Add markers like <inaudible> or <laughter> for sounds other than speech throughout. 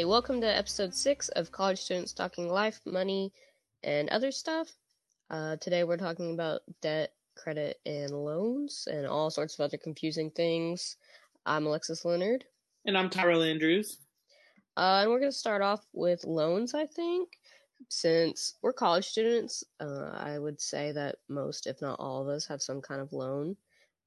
Hi, welcome to episode six of College Students Talking Life, Money, and Other Stuff. Uh, today we're talking about debt, credit, and loans, and all sorts of other confusing things. I'm Alexis Leonard. And I'm Tyrell Andrews. Uh, and we're going to start off with loans, I think. Since we're college students, uh, I would say that most, if not all of us, have some kind of loan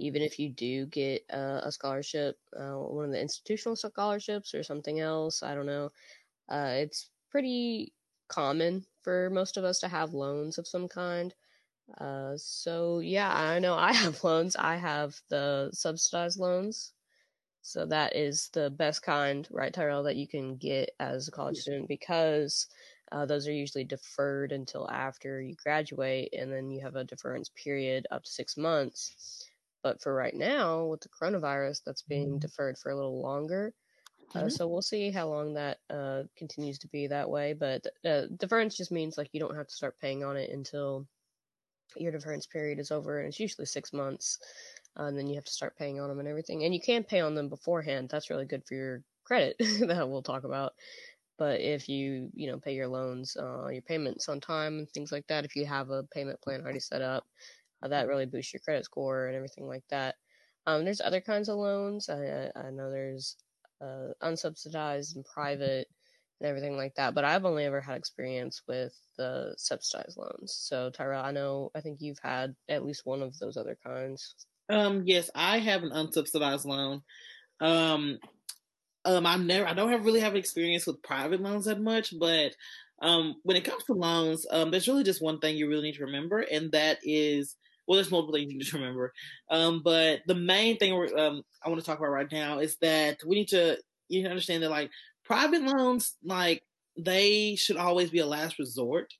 even if you do get uh, a scholarship, uh, one of the institutional scholarships or something else, I don't know. Uh, it's pretty common for most of us to have loans of some kind. Uh, so yeah, I know I <laughs> have loans. I have the subsidized loans. So that is the best kind, right, Tyrell, that you can get as a college student because uh, those are usually deferred until after you graduate, and then you have a deference period up to six months but for right now, with the coronavirus, that's being mm-hmm. deferred for a little longer. Uh, mm-hmm. so we'll see how long that uh, continues to be that way. But uh, deference just means like you don't have to start paying on it until your deference period is over, and it's usually six months. Uh, and then you have to start paying on them and everything. And you can pay on them beforehand. That's really good for your credit <laughs> that we'll talk about. But if you you know pay your loans, uh, your payments on time and things like that, if you have a payment plan already set up, uh, that really boosts your credit score and everything like that. Um, there's other kinds of loans. I, I know there's uh, unsubsidized and private and everything like that. But I've only ever had experience with the subsidized loans. So Tyra, I know I think you've had at least one of those other kinds. Um, yes, I have an unsubsidized loan. Um, um, I'm never, I don't have really have experience with private loans that much, but um, when it comes to loans, um, there's really just one thing you really need to remember, and that is well, there's multiple things you need to remember. Um, but the main thing um, I want to talk about right now is that we need to you to understand that like private loans, like they should always be a last resort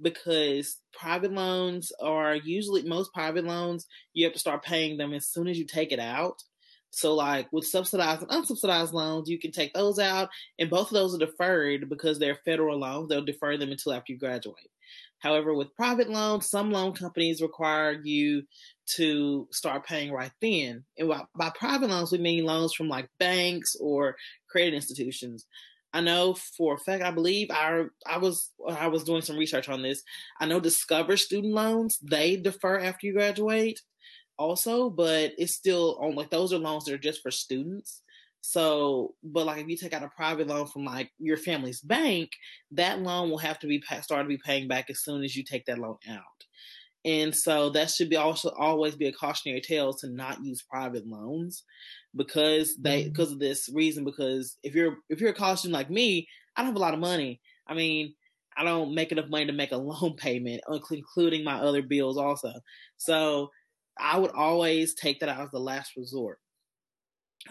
because private loans are usually most private loans you have to start paying them as soon as you take it out. So like with subsidized and unsubsidized loans, you can take those out and both of those are deferred because they're federal loans. They'll defer them until after you graduate. However, with private loans, some loan companies require you to start paying right then. And by, private loans, we mean loans from like banks or credit institutions. I know for a fact, I believe I I was I was doing some research on this. I know Discover student loans they defer after you graduate, also, but it's still on like those are loans that are just for students. So, but like if you take out a private loan from like your family's bank, that loan will have to be start to be paying back as soon as you take that loan out. And so that should be also always be a cautionary tale to not use private loans because they because mm-hmm. of this reason. Because if you're if you're a college student like me, I don't have a lot of money. I mean, I don't make enough money to make a <laughs> loan payment, including my other bills also. So I would always take that out as the last resort.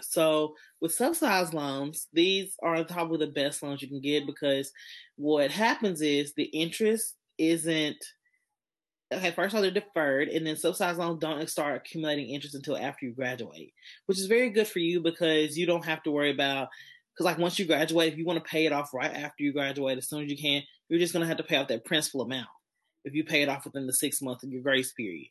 So with subsidized loans, these are probably the best loans you can get because what happens is the interest isn't okay. First of all, they're deferred, and then subsidized loans don't start accumulating interest until after you graduate, which is very good for you because you don't have to worry about because like once you graduate, if you want to pay it off right after you graduate as soon as you can, you're just gonna have to pay off that principal amount if you pay it off within the six months of your grace period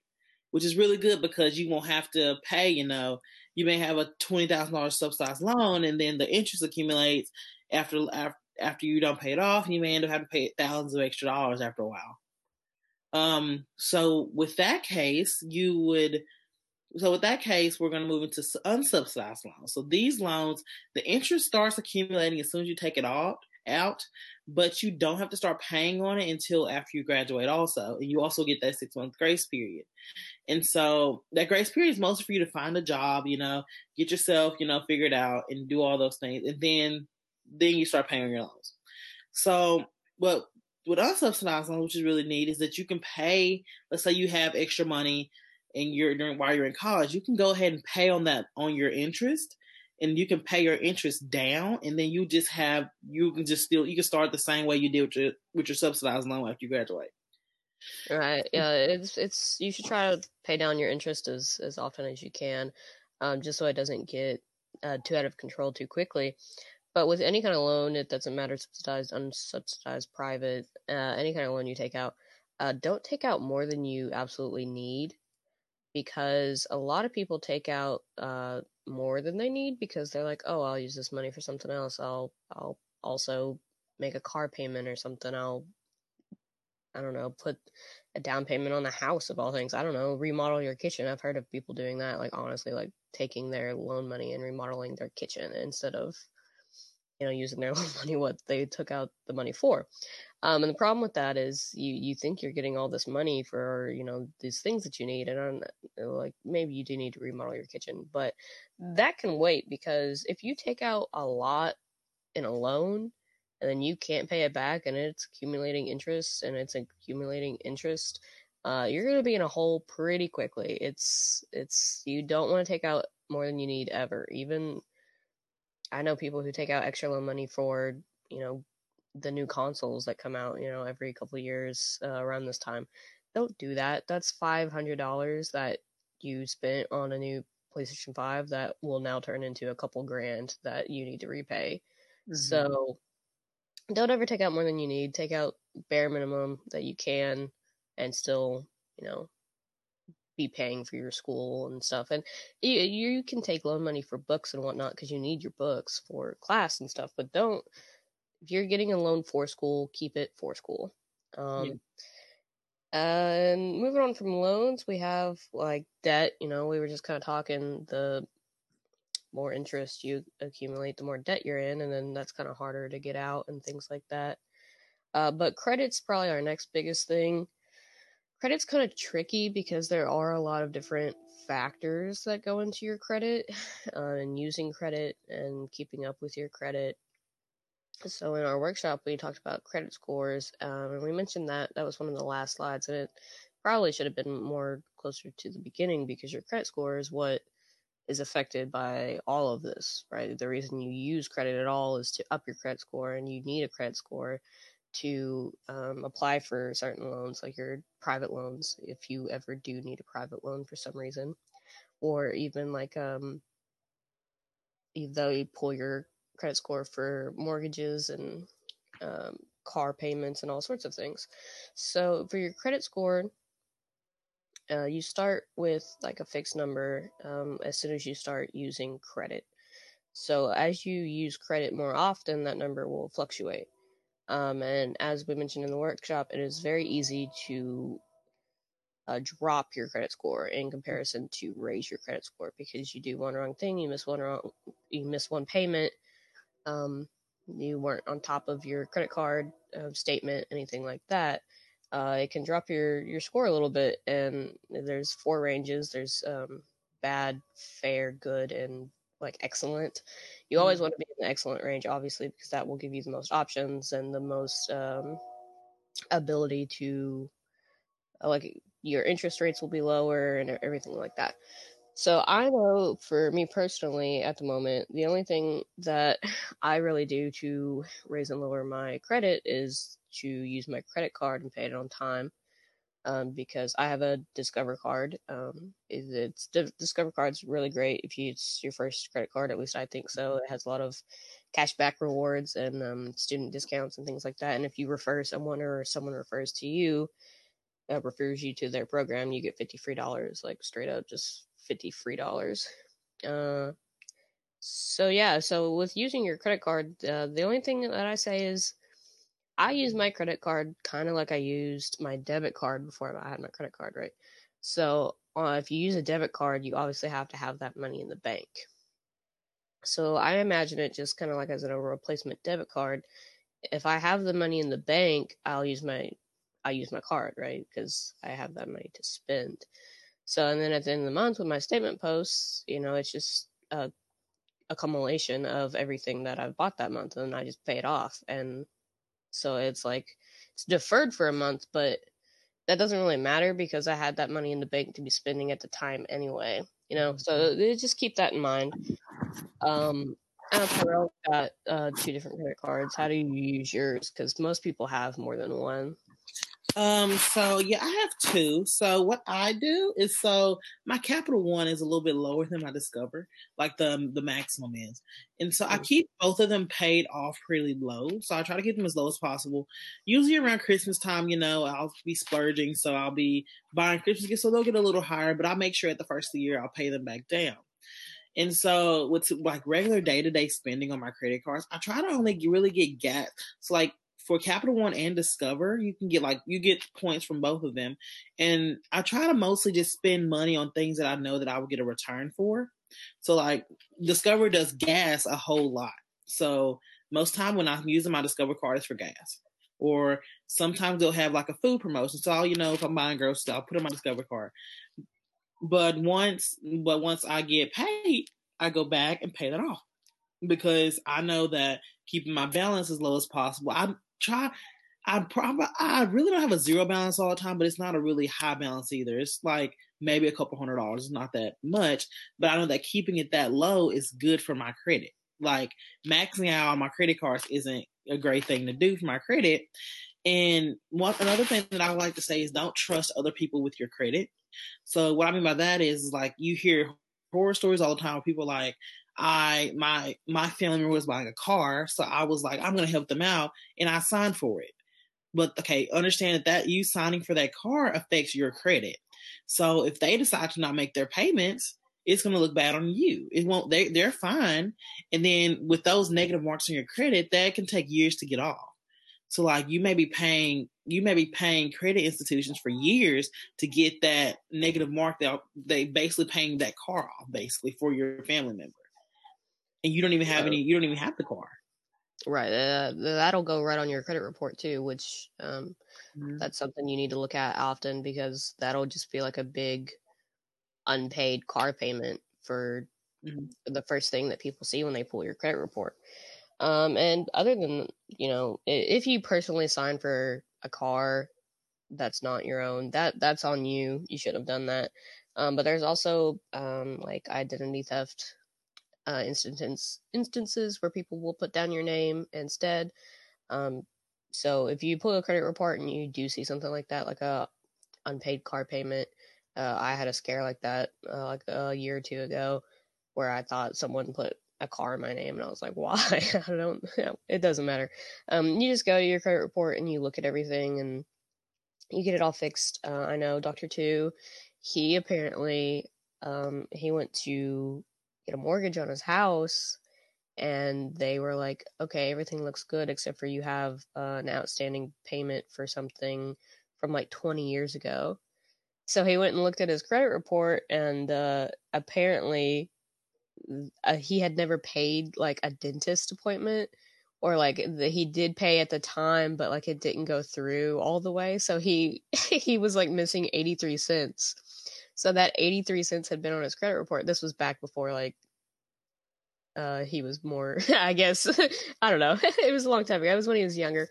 which is really good because you won't have to pay, you know, you may have a $20,000 subsidized loan and then the interest accumulates after, after, after you don't pay it off and you may end up having to pay thousands of extra dollars after a while. Um, so with that case, you would, so with that case, we're going to move into unsubsidized loans. So these loans, the interest starts accumulating as soon as you take it out, out, but you don't have to start paying on it until after you graduate also. And you also get that six month grace period. And so that grace period is mostly for you to find a job, you know, get yourself, you know, figured out and do all those things. And then, then you start paying on your loans. So what, what unsubsidized loans, which is really neat, is that you can pay, let's say you have extra money and you're during while you're in college, you can go ahead and pay on that on your interest and you can pay your interest down and then you just have you can just still you can start the same way you did with your with your subsidized loan after you graduate. Right. Yeah. It's it's you should try to pay down your interest as as often as you can, um, just so it doesn't get uh, too out of control too quickly. But with any kind of loan, it doesn't matter subsidized, unsubsidized, private, uh, any kind of loan you take out, uh, don't take out more than you absolutely need, because a lot of people take out uh, more than they need because they're like, oh, I'll use this money for something else. I'll I'll also make a car payment or something. I'll I don't know, put a down payment on the house of all things. I don't know, remodel your kitchen. I've heard of people doing that, like honestly, like taking their loan money and remodeling their kitchen instead of, you know, using their <laughs> own money what they took out the money for. Um, and the problem with that is you you think you're getting all this money for you know these things that you need, and i like maybe you do need to remodel your kitchen, but that can wait because if you take out a lot in a loan and then you can't pay it back and it's accumulating interest and it's accumulating interest uh, you're going to be in a hole pretty quickly it's it's you don't want to take out more than you need ever even i know people who take out extra loan money for you know the new consoles that come out you know every couple of years uh, around this time don't do that that's $500 that you spent on a new playstation 5 that will now turn into a couple grand that you need to repay mm-hmm. so don't ever take out more than you need. Take out bare minimum that you can and still, you know, be paying for your school and stuff. And you, you can take loan money for books and whatnot because you need your books for class and stuff. But don't, if you're getting a loan for school, keep it for school. Um, yeah. And moving on from loans, we have like debt. You know, we were just kind of talking the more interest you accumulate, the more debt you're in, and then that's kind of harder to get out and things like that. Uh, but credit's probably our next biggest thing. Credit's kind of tricky because there are a lot of different factors that go into your credit uh, <laughs> and using credit and keeping up with your credit. So in our workshop, we talked about credit scores, um, and we mentioned that that was one of the last slides, and it probably should have been more closer to the beginning because your credit score is what is affected by all of this, right? The reason you use credit at all is to up your credit score, and you need a credit score to um, apply for certain loans, like your private loans, if you ever do need a private loan for some reason, or even like um, you pull your credit score for mortgages and um, car payments and all sorts of things. So for your credit score, uh, you start with like a fixed number um, as soon as you start using credit. So as you use credit more often, that number will fluctuate. Um, and as we mentioned in the workshop, it is very easy to uh, drop your credit score in comparison to raise your credit score because you do one wrong thing, you miss one wrong, you miss one payment, um, you weren't on top of your credit card uh, statement, anything like that uh, it can drop your your score a little bit. And there's four ranges. There's um, bad, fair, good, and like excellent. You always mm-hmm. want to be in the excellent range, obviously, because that will give you the most options and the most um, ability to uh, like your interest rates will be lower and everything like that. So I know for me personally at the moment, the only thing that <sighs> I really do to raise and lower my credit is to use my credit card and pay it on time. Um, because I have a Discover card. Um, it's Discover card's really great if you, it's your first credit card. At least I think so. It has a lot of cashback rewards and um, student discounts and things like that. And if you refer someone or someone refers to you, uh, refers you to their program, you get fifty free dollars, like straight up, just fifty free dollars. Uh, so yeah, so with using your credit card, uh, the only thing that I say is I use my credit card kind of like I used my debit card before I had my credit card, right? So uh, if you use a debit card, you obviously have to have that money in the bank. So I imagine it just kind of like as a replacement debit card. If I have the money in the bank, I'll use my I use my card, right? Because I have that money to spend. So and then at the end of the month with my statement posts, you know, it's just a accumulation of everything that I've bought that month and I just pay it off and so it's like it's deferred for a month, but that doesn't really matter because I had that money in the bank to be spending at the time anyway. You know, so mm-hmm. just keep that in mind. Um, Tyrell got uh, two different credit cards. How do you use yours? Because most people have more than one. Um, so yeah, I have two. So what I do is so my capital one is a little bit lower than my discover, like the the maximum is. And so I mm. keep both of them paid off pretty low. So I try to keep them as low as possible. Usually around Christmas time, you know, I'll be splurging, so I'll be buying Christmas gifts, so they'll get a little higher, but I'll make sure at the first of the year I'll pay them back down. And so with like regular day to day spending on my credit cards, I try to only really get gas. So like for Capital One and Discover, you can get like you get points from both of them. And I try to mostly just spend money on things that I know that I will get a return for. So like Discover does gas a whole lot. So most time when I'm using my Discover card is for gas. Or sometimes they'll have like a food promotion. So I'll, you know, if I'm buying groceries, I'll put in my Discover card. But once but once I get paid, I go back and pay that off. Because I know that keeping my balance as low as possible. I try I probably I really don't have a zero balance all the time, but it's not a really high balance either. It's like maybe a couple hundred dollars. It's not that much, but I know that keeping it that low is good for my credit. Like maxing out on my credit cards isn't a great thing to do for my credit. And one another thing that I would like to say is don't trust other people with your credit. So what I mean by that is like you hear horror stories all the time where people like, I my my family member was buying a car, so I was like, I'm gonna help them out, and I signed for it. But okay, understand that that you signing for that car affects your credit. So if they decide to not make their payments, it's going to look bad on you. It won't. They they're fine, and then with those negative marks on your credit, that can take years to get off. So like you may be paying you may be paying credit institutions for years to get that negative mark that they basically paying that car off basically for your family member, and you don't even have any. You don't even have the car. Right. Uh, that'll go right on your credit report too, which um, mm-hmm. that's something you need to look at often because that'll just be like a big unpaid car payment for mm-hmm. the first thing that people see when they pull your credit report. Um, and other than, you know, if you personally sign for a car that's not your own, that that's on you. You should have done that. Um, but there's also um, like identity theft uh, instances instances where people will put down your name instead. Um, so if you pull a credit report and you do see something like that, like a unpaid car payment, uh, I had a scare like that uh, like a year or two ago, where I thought someone put a car in my name, and I was like, <laughs> why? I don't. It doesn't matter. Um, you just go to your credit report and you look at everything and you get it all fixed. Uh, I know Doctor Two, he apparently um, he went to get a mortgage on his house and they were like, okay, everything looks good except for you have uh, an outstanding payment for something from like 20 years ago. So he went and looked at his credit report, and uh, apparently uh, he had never paid like a dentist appointment, or like the, he did pay at the time, but like it didn't go through all the way. So he <laughs> he was like missing 83 cents. So that 83 cents had been on his credit report. This was back before like uh he was more <laughs> I guess <laughs> I don't know. <laughs> it was a long time ago. It was when he was younger.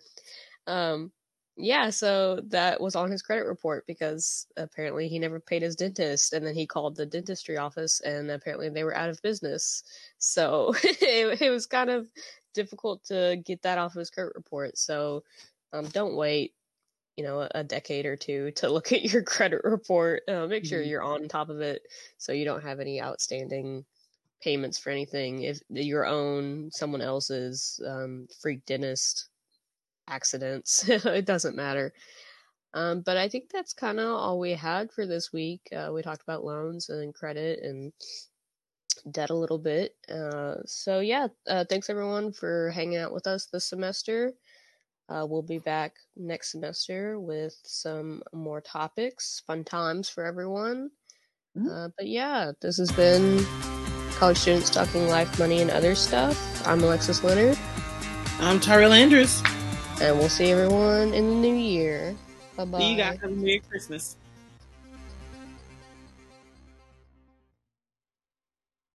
Um yeah, so that was on his credit report because apparently he never paid his dentist and then he called the dentistry office and apparently they were out of business. So it, it was kind of difficult to get that off his credit report. So um, don't wait you know a decade or two to look at your <laughs> credit report uh, make sure mm-hmm. you're on top of it so you don't have any outstanding payments for anything. If your own someone else's um, freak dentist accidents <laughs> it doesn't matter. Um, but i think that's kind of all we had for this week. Uh, we talked about loans and credit and debt a little bit. Uh, so yeah uh, thanks everyone for hanging out with us this semester uh, we'll be back next semester with some more topics, fun times for everyone. Mm-hmm. Uh, but yeah, this has been College Students Talking Life, Money, and Other Stuff. I'm Alexis Leonard. I'm Tyrell Andrews. And we'll see everyone in the new year. Bye bye. See you guys. Have a Merry Christmas.